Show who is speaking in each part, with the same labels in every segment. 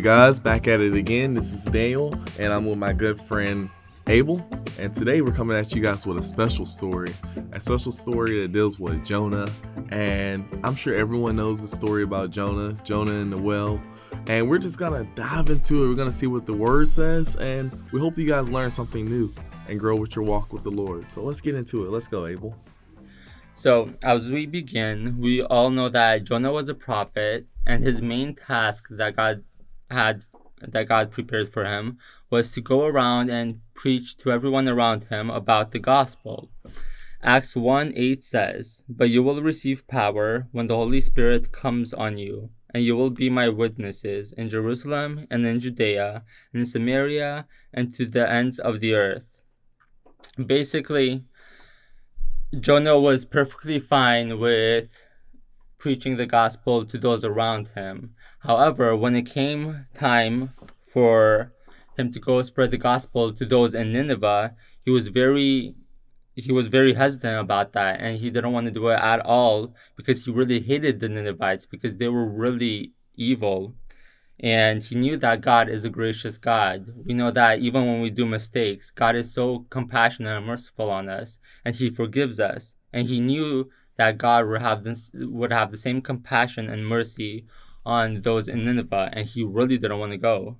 Speaker 1: you guys, back at it again. This is Daniel, and I'm with my good friend Abel. And today we're coming at you guys with a special story. A special story that deals with Jonah. And I'm sure everyone knows the story about Jonah, Jonah in the well. And we're just gonna dive into it. We're gonna see what the word says, and we hope you guys learn something new and grow with your walk with the Lord. So let's get into it. Let's go, Abel.
Speaker 2: So, as we begin, we all know that Jonah was a prophet, and his main task that God had that God prepared for him was to go around and preach to everyone around him about the gospel. Acts 1 8 says, But you will receive power when the Holy Spirit comes on you, and you will be my witnesses in Jerusalem and in Judea and in Samaria and to the ends of the earth. Basically, Jonah was perfectly fine with preaching the gospel to those around him. However, when it came time for him to go spread the gospel to those in Nineveh, he was very he was very hesitant about that and he didn't want to do it at all because he really hated the Ninevites because they were really evil and he knew that God is a gracious God. We know that even when we do mistakes, God is so compassionate and merciful on us, and He forgives us. And he knew that God would have this would have the same compassion and mercy on those in Nineveh, and he really didn't want to go.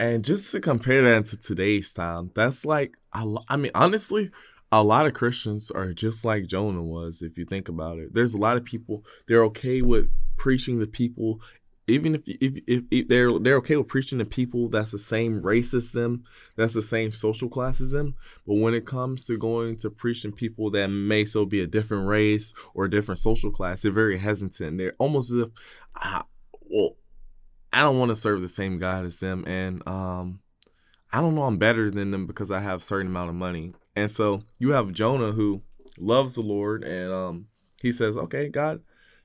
Speaker 1: And just to compare that to today's time, that's like I mean, honestly, a lot of Christians are just like Jonah was, if you think about it. There's a lot of people they're okay with preaching to people even if, if if, if they're they're okay with preaching to people that's the same race as them, that's the same social class as them, but when it comes to going to preaching people that may so be a different race or a different social class, they're very hesitant. They're almost as if, ah, well, I don't want to serve the same God as them, and um, I don't know I'm better than them because I have a certain amount of money. And so you have Jonah who loves the Lord, and um, he says, "Okay, God."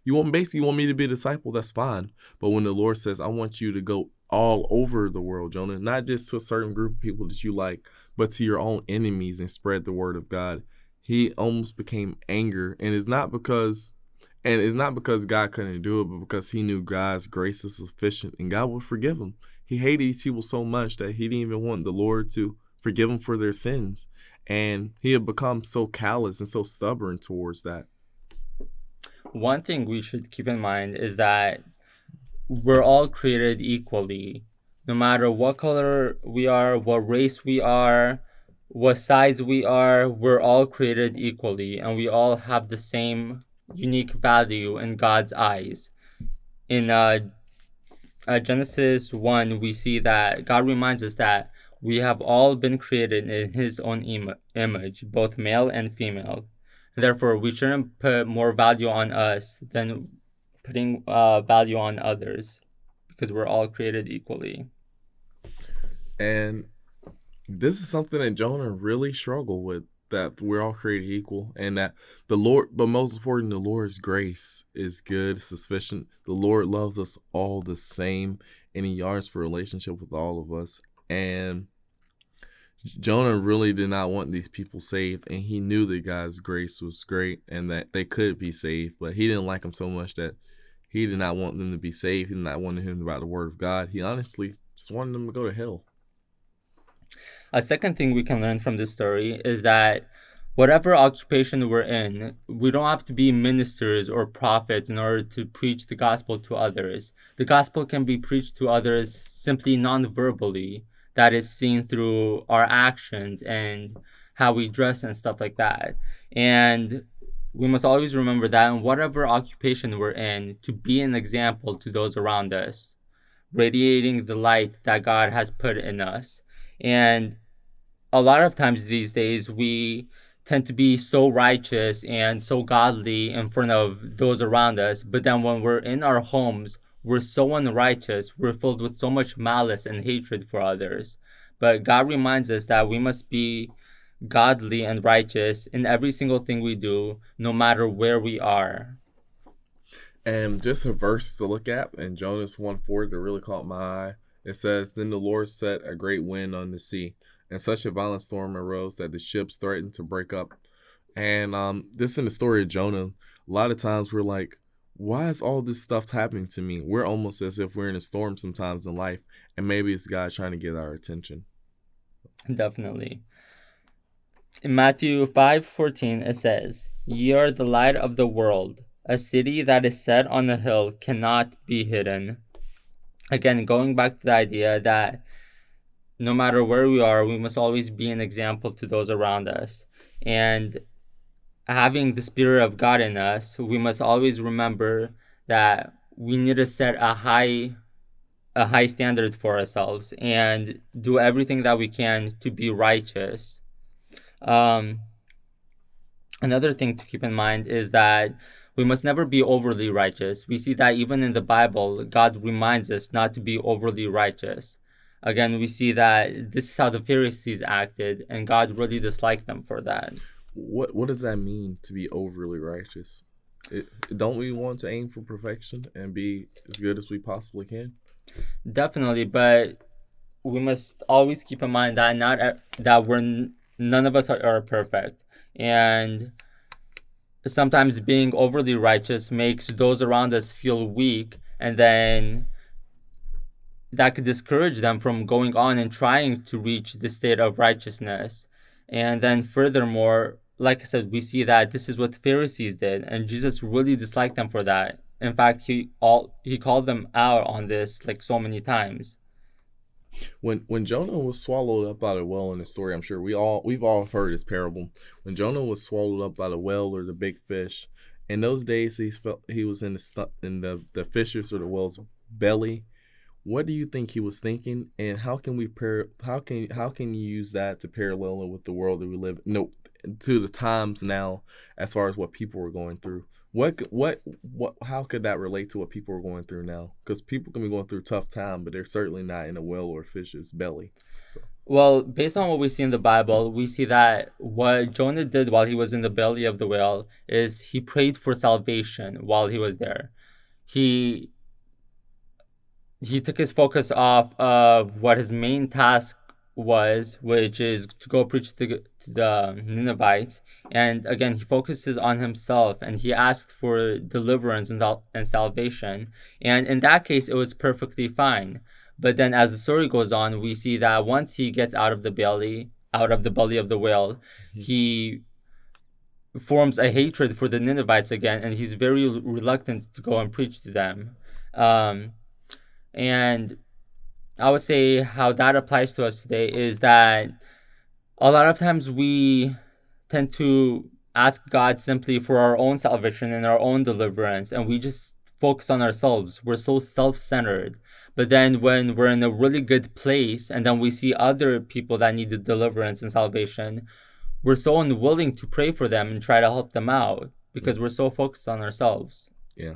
Speaker 1: You want basically you want me to be a disciple, that's fine. But when the Lord says, I want you to go all over the world, Jonah, not just to a certain group of people that you like, but to your own enemies and spread the word of God. He almost became anger. And it's not because and it's not because God couldn't do it, but because he knew God's grace is sufficient and God would forgive him. He hated these people so much that he didn't even want the Lord to forgive them for their sins. And he had become so callous and so stubborn towards that
Speaker 2: one thing we should keep in mind is that we're all created equally. No matter what color we are, what race we are, what size we are, we're all created equally and we all have the same unique value in God's eyes. In uh, uh, Genesis 1, we see that God reminds us that we have all been created in His own Im- image, both male and female. Therefore, we shouldn't put more value on us than putting uh, value on others because we're all created equally.
Speaker 1: And this is something that Jonah really struggled with that we're all created equal and that the Lord, but most important, the Lord's grace is good, sufficient. The Lord loves us all the same and He yearns for relationship with all of us. And Jonah really did not want these people saved, and he knew that God's grace was great and that they could be saved, but he didn't like them so much that he did not want them to be saved. He did not want to hear about the word of God. He honestly just wanted them to go to hell.
Speaker 2: A second thing we can learn from this story is that whatever occupation we're in, we don't have to be ministers or prophets in order to preach the gospel to others. The gospel can be preached to others simply non verbally that is seen through our actions and how we dress and stuff like that. And we must always remember that in whatever occupation we're in, to be an example to those around us, radiating the light that God has put in us. And a lot of times these days, we tend to be so righteous and so godly in front of those around us. But then when we're in our homes, we're so unrighteous, we're filled with so much malice and hatred for others. But God reminds us that we must be godly and righteous in every single thing we do, no matter where we are.
Speaker 1: And just a verse to look at in Jonas 1 4 that really caught my eye. It says, Then the Lord set a great wind on the sea, and such a violent storm arose that the ships threatened to break up. And um, this in the story of Jonah, a lot of times we're like, why is all this stuff happening to me? We're almost as if we're in a storm sometimes in life, and maybe it's God trying to get our attention.
Speaker 2: Definitely. In Matthew 5:14 it says, "Ye are the light of the world. A city that is set on a hill cannot be hidden." Again, going back to the idea that no matter where we are, we must always be an example to those around us. And having the spirit of God in us, we must always remember that we need to set a high a high standard for ourselves and do everything that we can to be righteous. Um, another thing to keep in mind is that we must never be overly righteous. We see that even in the Bible, God reminds us not to be overly righteous. Again, we see that this is how the Pharisees acted, and God really disliked them for that
Speaker 1: what what does that mean to be overly righteous? It, don't we want to aim for perfection and be as good as we possibly can?
Speaker 2: Definitely, but we must always keep in mind that not that we're none of us are, are perfect, and sometimes being overly righteous makes those around us feel weak, and then that could discourage them from going on and trying to reach the state of righteousness. And then, furthermore, like I said, we see that this is what the Pharisees did, and Jesus really disliked them for that. In fact, he all he called them out on this like so many times.
Speaker 1: When when Jonah was swallowed up by the well in the story, I'm sure we all we've all heard this parable. When Jonah was swallowed up by the whale or the big fish, in those days he felt he was in the in the the fish's or the whale's belly what do you think he was thinking, and how can we par- how can how can you use that to parallel it with the world that we live? No, to the times now, as far as what people were going through. What what what? How could that relate to what people are going through now? Because people can be going through tough time, but they're certainly not in a whale or fish's belly.
Speaker 2: Well, based on what we see in the Bible, we see that what Jonah did while he was in the belly of the whale is he prayed for salvation while he was there. He he took his focus off of what his main task was, which is to go preach to the, to the Ninevites. And again, he focuses on himself and he asked for deliverance and, and salvation. And in that case, it was perfectly fine. But then as the story goes on, we see that once he gets out of the belly, out of the belly of the whale, mm-hmm. he forms a hatred for the Ninevites again, and he's very reluctant to go and preach to them. Um, and I would say how that applies to us today is that a lot of times we tend to ask God simply for our own salvation and our own deliverance, and we just focus on ourselves. We're so self centered. But then when we're in a really good place and then we see other people that need the deliverance and salvation, we're so unwilling to pray for them and try to help them out because we're so focused on ourselves.
Speaker 1: Yeah.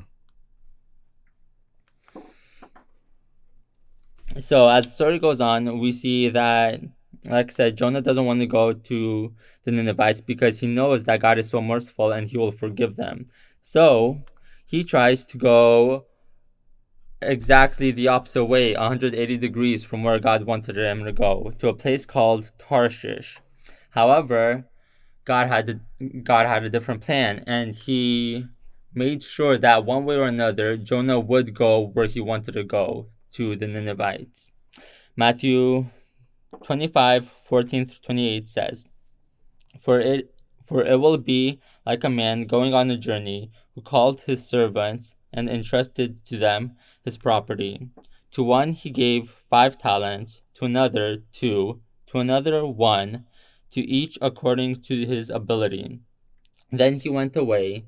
Speaker 2: So as the story goes on, we see that, like I said, Jonah doesn't want to go to the Ninevites because he knows that God is so merciful and he will forgive them. So he tries to go exactly the opposite way, 180 degrees from where God wanted him to go, to a place called Tarshish. However, God had a, God had a different plan, and he made sure that one way or another, Jonah would go where he wanted to go to the Ninevites. Matthew 25, 14 28 says, For it for it will be like a man going on a journey who called his servants and entrusted to them his property. To one he gave five talents, to another two, to another one, to each according to his ability. Then he went away.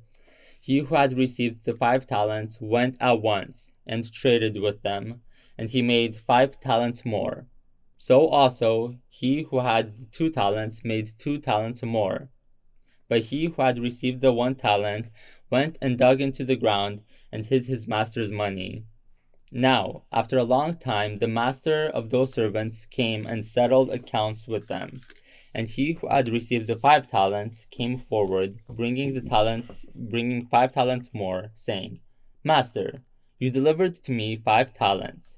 Speaker 2: He who had received the five talents went at once and traded with them and he made five talents more. So also he who had two talents made two talents more. But he who had received the one talent went and dug into the ground and hid his master's money. Now, after a long time, the master of those servants came and settled accounts with them. And he who had received the five talents came forward, bringing the talent, bringing five talents more, saying, Master, you delivered to me five talents.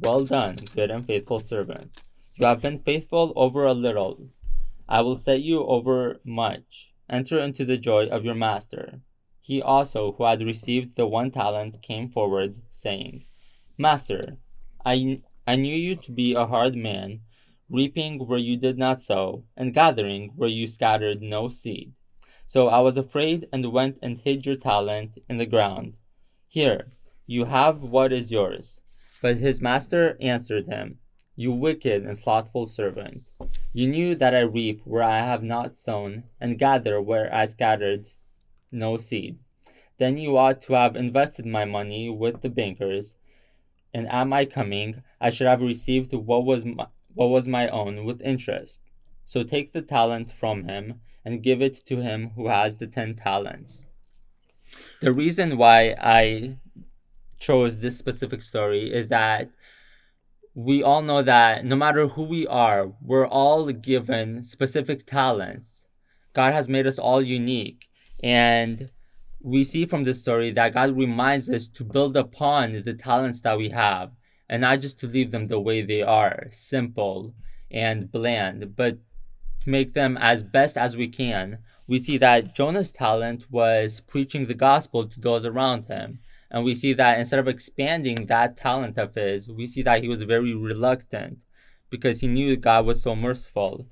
Speaker 2: Well done, good and faithful servant. You have been faithful over a little. I will set you over much. Enter into the joy of your master. He also, who had received the one talent, came forward, saying, Master, I, I knew you to be a hard man, reaping where you did not sow, and gathering where you scattered no seed. So I was afraid and went and hid your talent in the ground. Here, you have what is yours. But his master answered him, You wicked and slothful servant. You knew that I reap where I have not sown, and gather where I scattered no seed. Then you ought to have invested my money with the bankers, and at my coming I should have received what was my, what was my own with interest. So take the talent from him and give it to him who has the ten talents. The reason why I chose this specific story is that we all know that no matter who we are, we're all given specific talents. God has made us all unique. And we see from this story that God reminds us to build upon the talents that we have and not just to leave them the way they are, simple and bland, but make them as best as we can. We see that Jonah's talent was preaching the gospel to those around him. And we see that instead of expanding that talent of his, we see that he was very reluctant because he knew God was so merciful.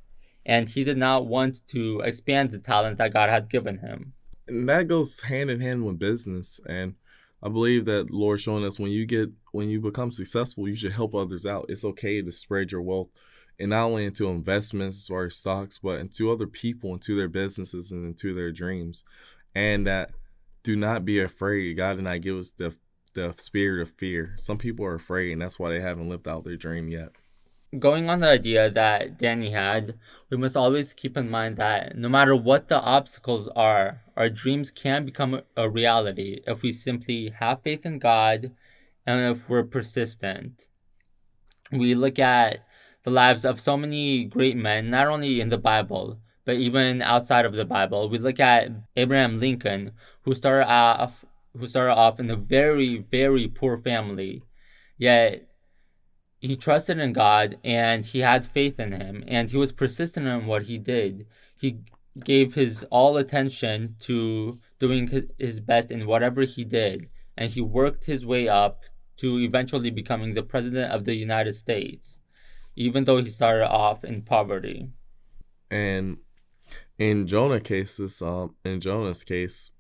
Speaker 2: And he did not want to expand the talent that God had given him.
Speaker 1: And that goes hand in hand with business. And I believe that Lord showing us when you get when you become successful, you should help others out. It's okay to spread your wealth and not only into investments or stocks, but into other people, into their businesses and into their dreams. And that do not be afraid. God did not give us the the spirit of fear. Some people are afraid, and that's why they haven't lived out their dream yet.
Speaker 2: Going on the idea that Danny had, we must always keep in mind that no matter what the obstacles are, our dreams can become a reality if we simply have faith in God and if we're persistent. We look at the lives of so many great men, not only in the Bible, but even outside of the Bible. We look at Abraham Lincoln, who started off who started off in a very, very poor family. Yet he trusted in God and he had faith in him and he was persistent in what he did. He gave his all attention to doing his best in whatever he did and he worked his way up to eventually becoming the president of the United States even though he started off in poverty.
Speaker 1: And in Jonah cases, um, in Jonah's case,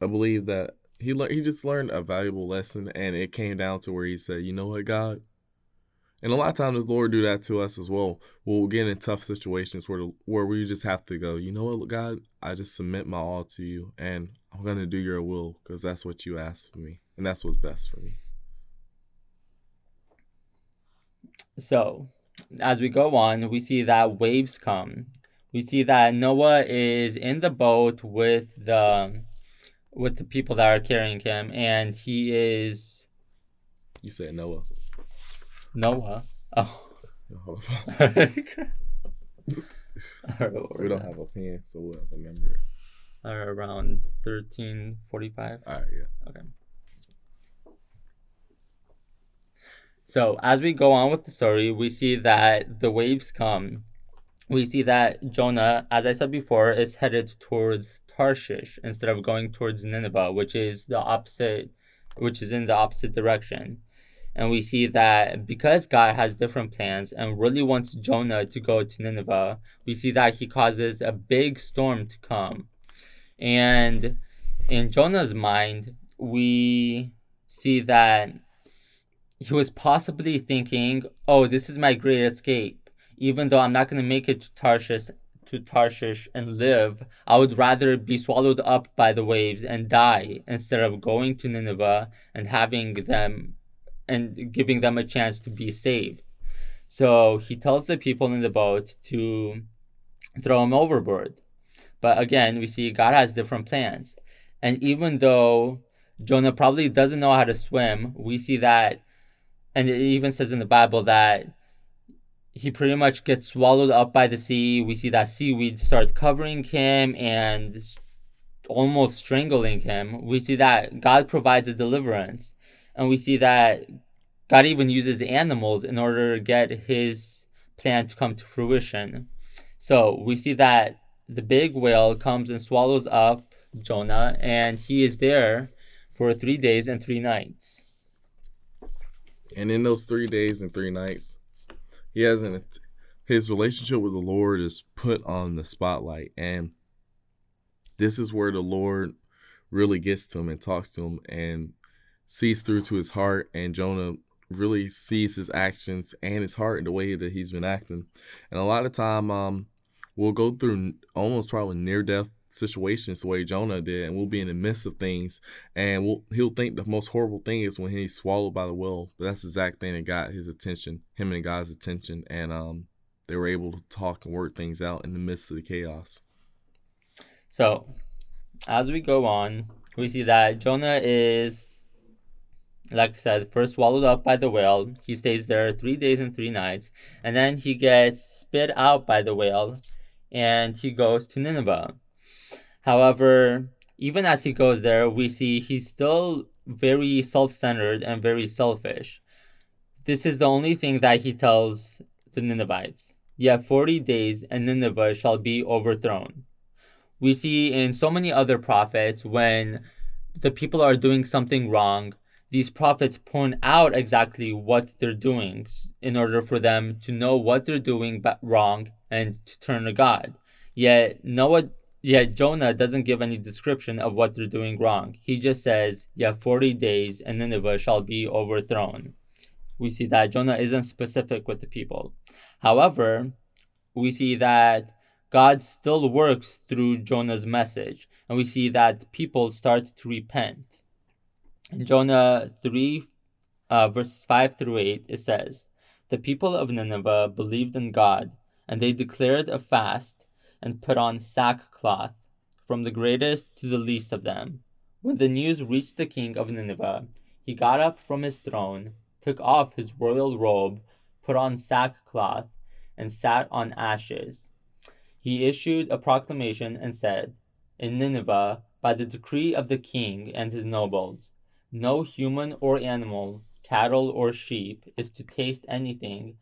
Speaker 1: I believe that he le- he just learned a valuable lesson, and it came down to where he said, "You know what, God." And a lot of times the Lord do that to us as well. We'll get in tough situations where where we just have to go. You know what, God, I just submit my all to you, and I'm gonna do Your will because that's what You asked for me, and that's what's best for me.
Speaker 2: So, as we go on, we see that waves come. We see that Noah is in the boat with the with the people that are carrying him, and he is.
Speaker 1: You said Noah.
Speaker 2: Noah. Oh.
Speaker 1: we don't have a pen, so we'll have to remember.
Speaker 2: Around thirteen forty-five.
Speaker 1: All right. Yeah.
Speaker 2: Okay. So as we go on with the story, we see that the waves come. We see that Jonah, as I said before, is headed towards Tarshish instead of going towards Nineveh, which is the opposite, which is in the opposite direction. And we see that because God has different plans and really wants Jonah to go to Nineveh, we see that he causes a big storm to come. And in Jonah's mind, we see that he was possibly thinking, "Oh, this is my great escape. Even though I'm not going to make it to Tarshish, to Tarshish and live, I would rather be swallowed up by the waves and die instead of going to Nineveh and having them and giving them a chance to be saved." So he tells the people in the boat to throw him overboard. But again, we see God has different plans. And even though Jonah probably doesn't know how to swim. We see that, and it even says in the Bible that he pretty much gets swallowed up by the sea. We see that seaweed start covering him and almost strangling him. We see that God provides a deliverance. And we see that God even uses animals in order to get his plan to come to fruition. So we see that the big whale comes and swallows up Jonah, and he is there for three days and three nights.
Speaker 1: And in those three days and three nights, he has an his relationship with the Lord is put on the spotlight, and this is where the Lord really gets to him and talks to him and sees through to his heart. And Jonah really sees his actions and his heart in the way that he's been acting. And a lot of time, um, we'll go through almost probably near death situations the way Jonah did, and we'll be in the midst of things, and we'll, he'll think the most horrible thing is when he's swallowed by the whale. But that's the exact thing that got his attention, him and God's attention, and um, they were able to talk and work things out in the midst of the chaos.
Speaker 2: So, as we go on, we see that Jonah is like I said, first swallowed up by the whale. He stays there three days and three nights, and then he gets spit out by the whale, and he goes to Nineveh. However, even as he goes there, we see he's still very self centered and very selfish. This is the only thing that he tells the Ninevites. Yet 40 days and Nineveh shall be overthrown. We see in so many other prophets when the people are doing something wrong, these prophets point out exactly what they're doing in order for them to know what they're doing wrong and to turn to God. Yet Noah yet Jonah doesn't give any description of what they're doing wrong. He just says, "Yeah, 40 days and Nineveh shall be overthrown." We see that Jonah isn't specific with the people. However, we see that God still works through Jonah's message, and we see that people start to repent. In Jonah 3, uh, verses 5 through 8, it says, The people of Nineveh believed in God, and they declared a fast and put on sackcloth, from the greatest to the least of them. When the news reached the king of Nineveh, he got up from his throne, took off his royal robe, put on sackcloth, and sat on ashes. He issued a proclamation and said, In Nineveh, by the decree of the king and his nobles, no human or animal, cattle or sheep, is to taste anything.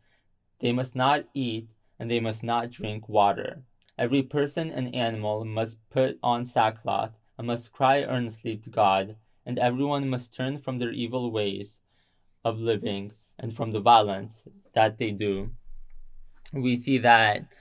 Speaker 2: They must not eat, and they must not drink water. Every person and animal must put on sackcloth, and must cry earnestly to God, and everyone must turn from their evil ways of living and from the violence that they do. We see that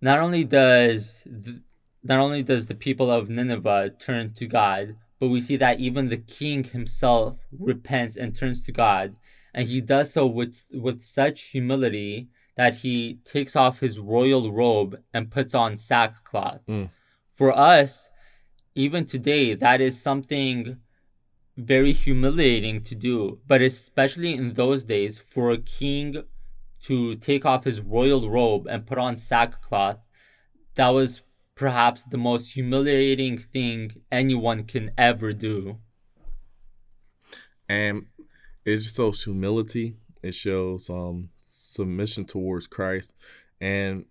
Speaker 2: not only does the, not only does the people of Nineveh turn to God, but we see that even the king himself repents and turns to God. And he does so with, with such humility that he takes off his royal robe and puts on sackcloth. Mm. For us, even today, that is something very humiliating to do. But especially in those days, for a king to take off his royal robe and put on sackcloth, that was perhaps the most humiliating thing anyone can ever do.
Speaker 1: And it shows humility. It shows um submission towards Christ, and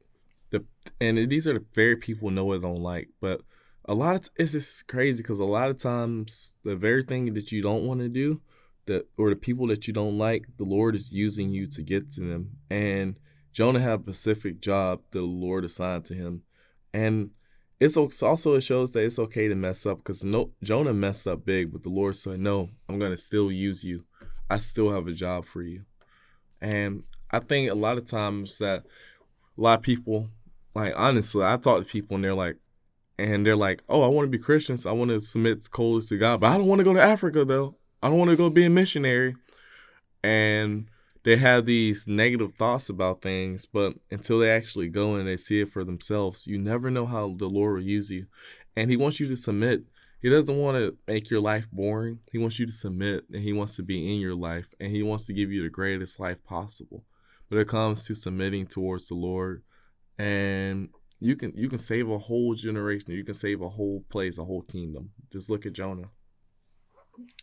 Speaker 1: the and these are the very people Noah don't like. But a lot of it's just crazy because a lot of times the very thing that you don't want to do, that or the people that you don't like, the Lord is using you to get to them. And Jonah had a specific job the Lord assigned to him, and it's also it shows that it's okay to mess up because no Jonah messed up big, but the Lord said, "No, I'm gonna still use you. I still have a job for you." And I think a lot of times that a lot of people, like honestly, I talk to people and they're like, and they're like, "Oh, I want to be Christians. I want to submit coldly to God, but I don't want to go to Africa though. I don't want to go be a missionary." And they have these negative thoughts about things, but until they actually go and they see it for themselves, you never know how the Lord will use you. And He wants you to submit. He doesn't want to make your life boring. He wants you to submit and He wants to be in your life and He wants to give you the greatest life possible. But it comes to submitting towards the Lord and you can you can save a whole generation. You can save a whole place, a whole kingdom. Just look at Jonah.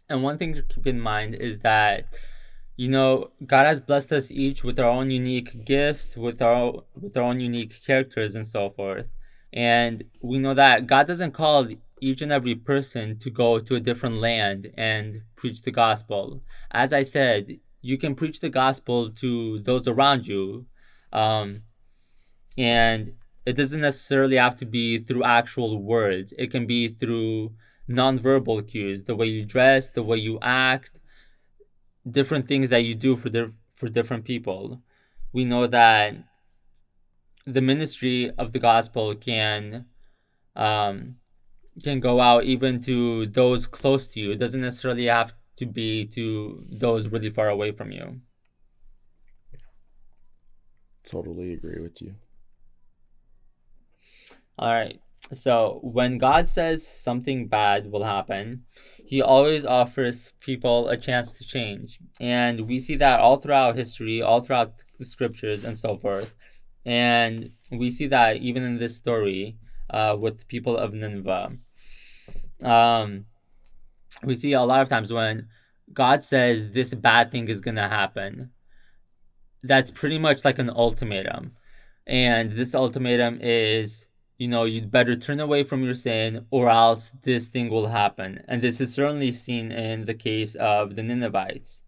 Speaker 2: And one thing to keep in mind is that you know God has blessed us each with our own unique gifts, with our with our own unique characters and so forth. And we know that God doesn't call each and every person to go to a different land and preach the gospel. As I said, you can preach the gospel to those around you. Um, and it doesn't necessarily have to be through actual words, it can be through nonverbal cues the way you dress, the way you act, different things that you do for, the, for different people. We know that the ministry of the gospel can um, can go out even to those close to you. It doesn't necessarily have to be to those really far away from you.
Speaker 1: Totally agree with you.
Speaker 2: All right. So when God says something bad will happen, he always offers people a chance to change. And we see that all throughout history, all throughout the scriptures, and so forth. And we see that even in this story uh, with the people of Nineveh. Um, we see a lot of times when God says this bad thing is going to happen, that's pretty much like an ultimatum. And this ultimatum is, you know, you'd better turn away from your sin or else this thing will happen. And this is certainly seen in the case of the Ninevites.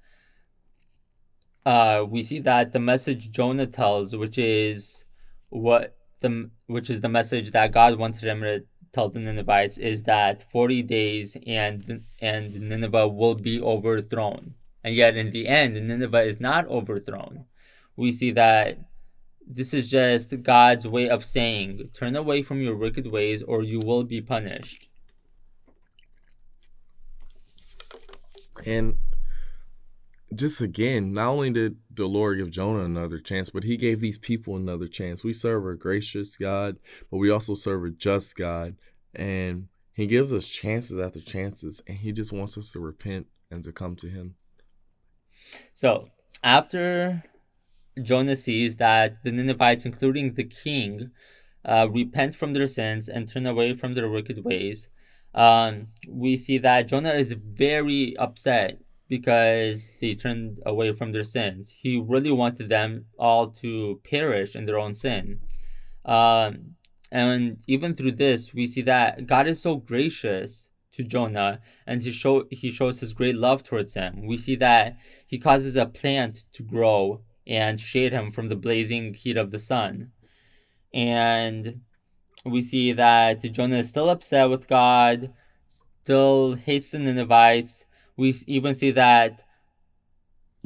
Speaker 2: Uh, we see that the message Jonah tells, which is what the which is the message that God wanted him to tell the Ninevites is that 40 days and and Nineveh will be overthrown. And yet in the end Nineveh is not overthrown. We see that this is just God's way of saying, turn away from your wicked ways or you will be punished.
Speaker 1: And just again, not only did the Lord give Jonah another chance, but he gave these people another chance. We serve a gracious God, but we also serve a just God. And he gives us chances after chances, and he just wants us to repent and to come to him.
Speaker 2: So, after Jonah sees that the Ninevites, including the king, uh, repent from their sins and turn away from their wicked ways, um, we see that Jonah is very upset because they turned away from their sins. He really wanted them all to perish in their own sin. Um, and even through this, we see that God is so gracious to Jonah and he, show, he shows his great love towards him. We see that he causes a plant to grow and shade him from the blazing heat of the sun. And we see that Jonah is still upset with God, still hates the Ninevites, we even see that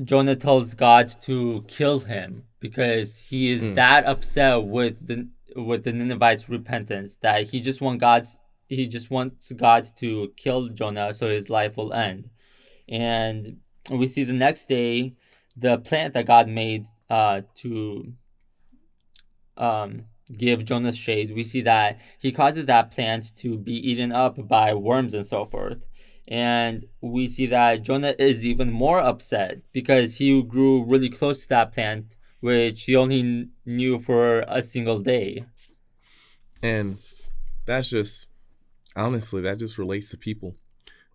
Speaker 2: Jonah tells God to kill him because he is mm. that upset with the with the Ninevites' repentance that he just want God's he just wants God to kill Jonah so his life will end. And we see the next day the plant that God made uh, to um, give Jonah shade. We see that he causes that plant to be eaten up by worms and so forth. And we see that Jonah is even more upset because he grew really close to that plant, which he only knew for a single day.
Speaker 1: And that's just, honestly, that just relates to people.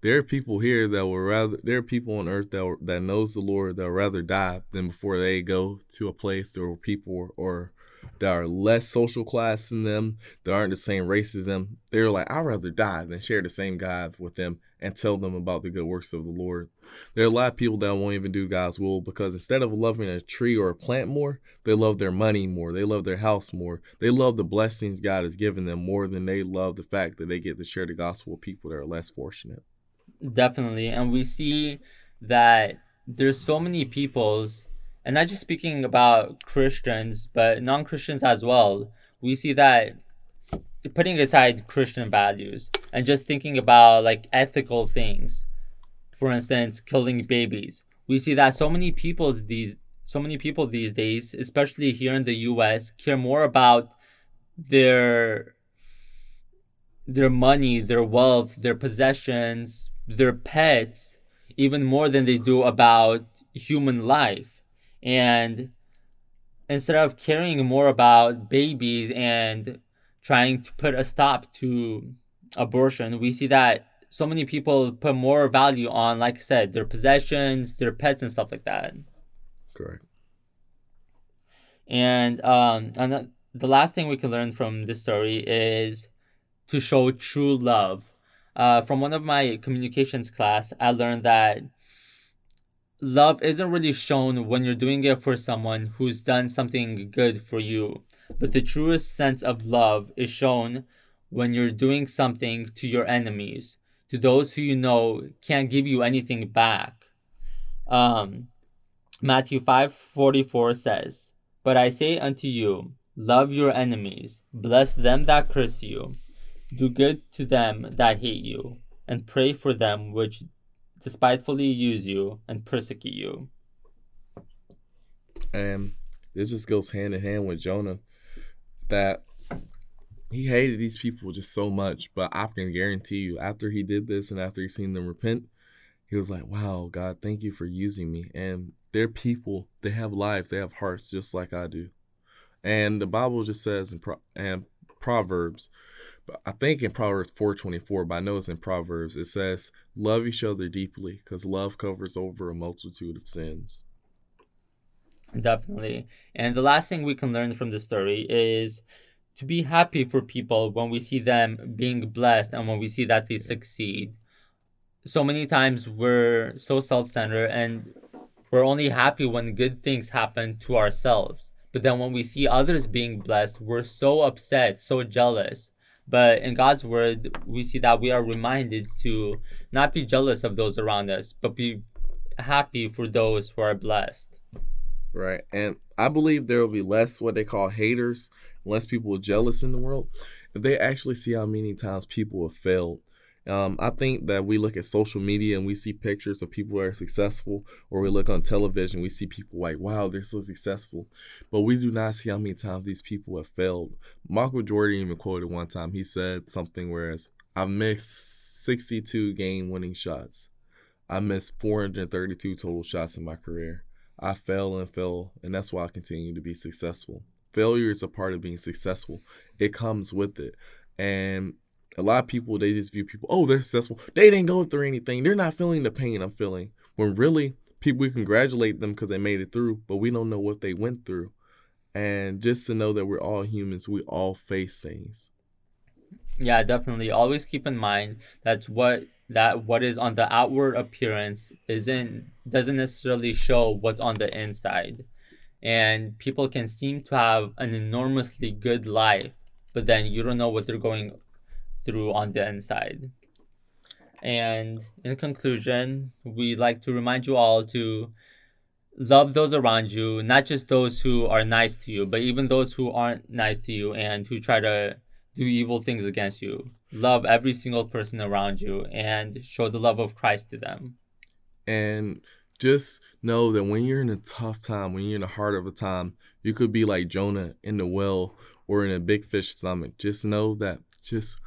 Speaker 1: There are people here that will rather, there are people on earth that, that knows the Lord that would rather die than before they go to a place where people or that are less social class than them, that aren't the same race as them. They're like, I'd rather die than share the same God with them and tell them about the good works of the Lord. There are a lot of people that won't even do God's will because instead of loving a tree or a plant more, they love their money more. They love their house more. They love the blessings God has given them more than they love the fact that they get to share the gospel with people that are less fortunate.
Speaker 2: Definitely. And we see that there's so many peoples, and not just speaking about Christians, but non Christians as well. We see that putting aside Christian values and just thinking about like ethical things, for instance, killing babies. We see that so many people these so many people these days, especially here in the US, care more about their their money, their wealth, their possessions, their pets, even more than they do about human life. And instead of caring more about babies and trying to put a stop to abortion, we see that so many people put more value on, like I said, their possessions, their pets, and stuff like that.
Speaker 1: Correct.
Speaker 2: And um, and the last thing we can learn from this story is to show true love. Uh, from one of my communications class, I learned that love isn't really shown when you're doing it for someone who's done something good for you, but the truest sense of love is shown when you're doing something to your enemies, to those who you know can't give you anything back. Um, Matthew 5:44 says, "But I say unto you, love your enemies, bless them that curse you, do good to them that hate you, and pray for them which despitefully use you and persecute you."
Speaker 1: And this just goes hand in hand with Jonah that he hated these people just so much, but I can guarantee you, after he did this and after he seen them repent, he was like, "Wow, God, thank you for using me." And they're people; they have lives, they have hearts, just like I do. And the Bible just says in Pro- and Proverbs, I think in Proverbs four twenty four, but I know it's in Proverbs. It says, "Love each other deeply, because love covers over a multitude of sins."
Speaker 2: Definitely. And the last thing we can learn from the story is to be happy for people when we see them being blessed and when we see that they succeed. So many times we're so self centered and we're only happy when good things happen to ourselves. But then when we see others being blessed, we're so upset, so jealous. But in God's word, we see that we are reminded to not be jealous of those around us, but be happy for those who are blessed.
Speaker 1: Right. And I believe there will be less what they call haters, less people jealous in the world if they actually see how many times people have failed. Um, I think that we look at social media and we see pictures of people that are successful, or we look on television, we see people like, wow, they're so successful. But we do not see how many times these people have failed. Michael Jordan even quoted one time, he said something whereas I've missed 62 game winning shots. I missed 432 total shots in my career. I fell and fell, and that's why I continue to be successful. Failure is a part of being successful. It comes with it. And a lot of people, they just view people, oh, they're successful. They didn't go through anything. They're not feeling the pain I'm feeling. When really, people, we congratulate them because they made it through, but we don't know what they went through. And just to know that we're all humans, we all face things.
Speaker 2: Yeah, definitely. Always keep in mind that's what that what is on the outward appearance isn't doesn't necessarily show what's on the inside. And people can seem to have an enormously good life, but then you don't know what they're going through on the inside. And in conclusion, we like to remind you all to love those around you, not just those who are nice to you, but even those who aren't nice to you and who try to do evil things against you. Love every single person around you and show the love of Christ to them.
Speaker 1: And just know that when you're in a tough time, when you're in the heart of a time, you could be like Jonah in the well or in a big fish stomach. Just know that just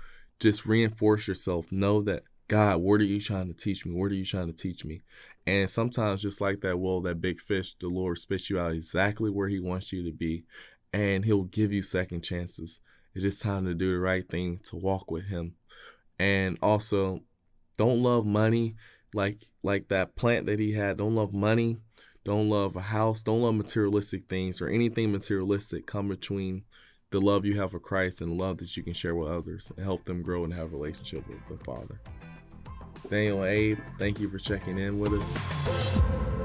Speaker 1: just reinforce yourself. Know that God, what are you trying to teach me? What are you trying to teach me? And sometimes just like that well, that big fish, the Lord spits you out exactly where he wants you to be. And he'll give you second chances. It is time to do the right thing to walk with him. And also, don't love money like like that plant that he had. Don't love money. Don't love a house. Don't love materialistic things or anything materialistic come between the love you have for Christ and love that you can share with others and help them grow and have a relationship with the Father. Daniel Abe, thank you for checking in with us.